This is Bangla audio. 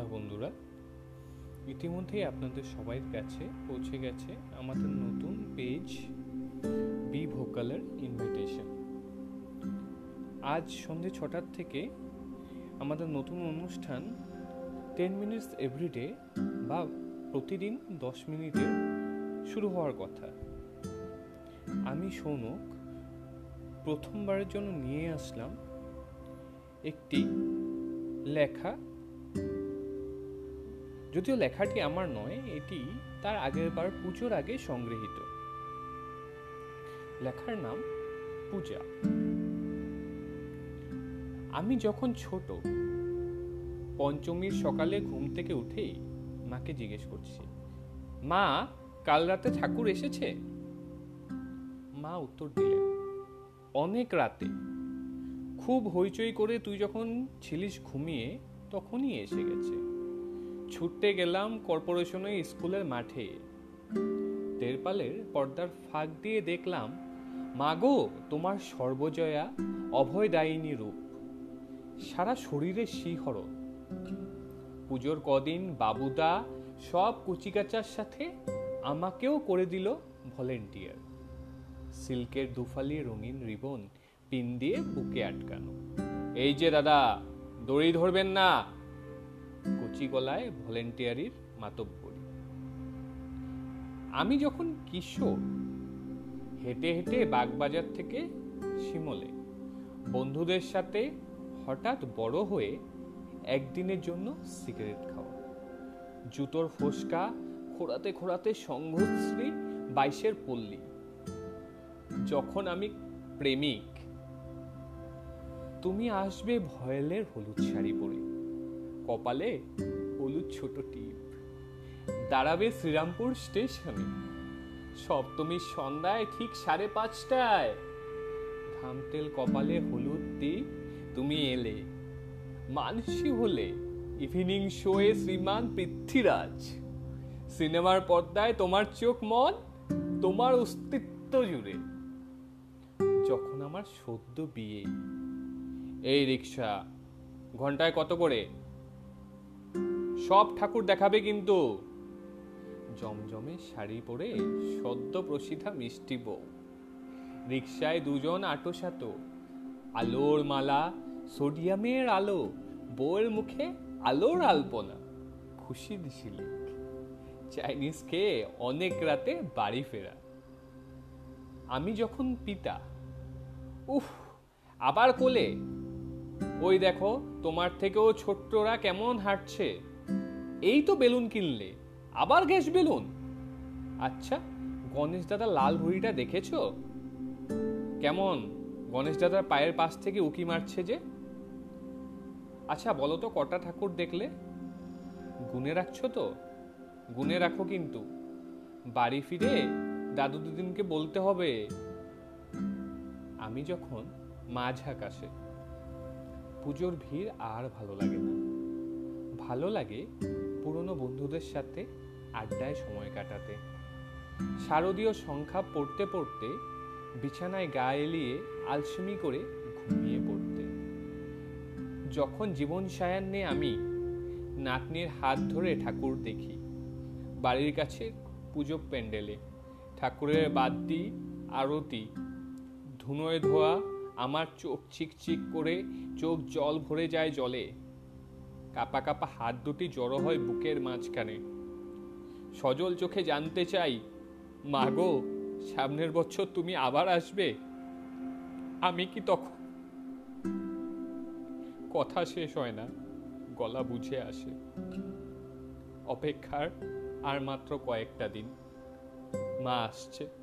সন্ধ্যা বন্ধুরা? ইতিমধ্যেই আপনাদের সবাই কাছে পৌঁছে গেছে আমাদের নতুন পেজ বি ভোকালের ইনভিটেশন আজ সন্ধে ছটার থেকে আমাদের নতুন অনুষ্ঠান টেন মিনিটস এভরিডে বা প্রতিদিন দশ মিনিটে শুরু হওয়ার কথা। আমি সৌনক, প্রথমবারের জন্য নিয়ে আসলাম একটি লেখা যদিও লেখাটি আমার নয়, এটি তার আগের বার পুজোর আগে সংগৃহীত। লেখার নাম পূজা। আমি যখন ছোট, পঞ্চমীর সকালে ঘুম থেকে উঠেই মাকে জিজ্ঞেস করছি, মা, কাল রাতে ঠাকুর এসেছে? মা উত্তর দিলেন, অনেক রাতে। খুব হইচই করে তুই যখন ছিলিস ঘুমিয়ে, তখনই এসে গেছে। ছুটতে গেলাম কর্পোরেশনের স্কুলের মাঠে। তেরপালের পর্দার ফাঁক দিয়ে দেখলাম, মাগো, তোমার সর্বজয়া অভয় দায়িনী রূপ। সারা শরীরে শিহরণ পুজোর কদিন বাবুদা সব কুচিকাচার সাথে আমাকেও করে দিল ভলেন্টিয়ার। সিল্কের দুফালি রঙিন রিবন পিন দিয়ে বুকে আটকানো। এই যে দাদা, দড়ি ধরবেন না। কচি গলায় ভলেন্টিয়ারির মাতব্বরি। আমি যখন কিশোর, হেঁটে হেঁটে বাগবাজার থেকে শিমলে, বন্ধুদের সাথে হঠাৎ বড় হয়ে একদিনের জন্য সিগারেট খাওয়া, জুতোর ফোসকা, খোড়াতে খোড়াতে সংঘশ্রী বাইশের পল্লী, যখন আমি প্রেমিক, তুমি আসবে ভয়েলের হলুদ শাড়ি পরে। কপালে হলুদ ছোট টিপ। দাঁড়াবে শ্রীরামপুর স্টেশনে। সপ্তমীর সন্ধ্যায় ঠিক সাড়ে পাঁচটায়। ঘামতেল কপালে হলুদ টিপ, তুমি এলে। মানসি হলে, ইভিনিং শোয়ে শ্রীমান পৃথ্বীরাজ। সিনেমার পর্দায় তোমার চোখ মন, তোমার অস্তিত্ব জুড়ে। যখন আমার সদ্য বিয়ে। এই রিক্সা, ঘন্টায় কত করে? সব ঠাকুর দেখাবে কিন্তু। জমজমে শাড়ি পরে সদ্য প্রসিদ্ধা মিষ্টি বউ। রিক্সায় দুজন আটোসাতো আলোর মালা, সোডিয়ামের আলো, বউয়ের মুখে আলোর আলপনা। খুশি দিছিলি চাইনিজ খেয়ে অনেক রাতে বাড়ি ফেরা। আমি যখন পিতা, উফ, আবার কোলে। ওই দেখো, তোমার থেকেও ছোট্টরা কেমন হাঁটছে। এই তো বেলুন কিনলে, আবার গ্যাস বেলুন? আচ্ছা গণেশ দাদা লাল ঘড়িটা দেখেছ? কেমন, গণেশ দাদার পায়ের পাশ থেকে উকি মারছে যে? আচ্ছা বলো তো কটা ঠাকুর দেখলে? গুনে রাখছো তো? গুনে রাখো কিন্তু। বাড়ি ফিরে দাদু দিদিনকে বলতে হবে। আমি যখন মাঝ আকাশে, পুজোর ভিড় আর ভালো লাগে না। ভালো লাগে পুরনো বন্ধুদের সাথে আড্ডায় সময় কাটাতে। শারদীয় সংখ্যা পড়তে পড়তে বিছানায় গা এলিয়ে আলসেমি করে ঘুমিয়ে পড়তে। যখন জীবন সায়ান্নে আমি নাতনির হাত ধরে ঠাকুর দেখি, বাড়ির কাছে পুজো প্যান্ডেলে, ঠাকুরের বাদ্যি, আরতি, ধুনোয় ধোয়া, আমার চোখ চিকচিক করে চোখ জল ভরে যায় জলে। কাপা কাপা হাত দুটি জড়ো হয় বুকের মাঝখানে। সজল চোখে জানতে চাই মাগো সামনের বছর তুমি আবার আসবে? আমি কি তখন? কথা শেষ হয় না, গলা বুঝে আসে। অপেক্ষার আর মাত্র কয়েকটা দিন। মা আসছে।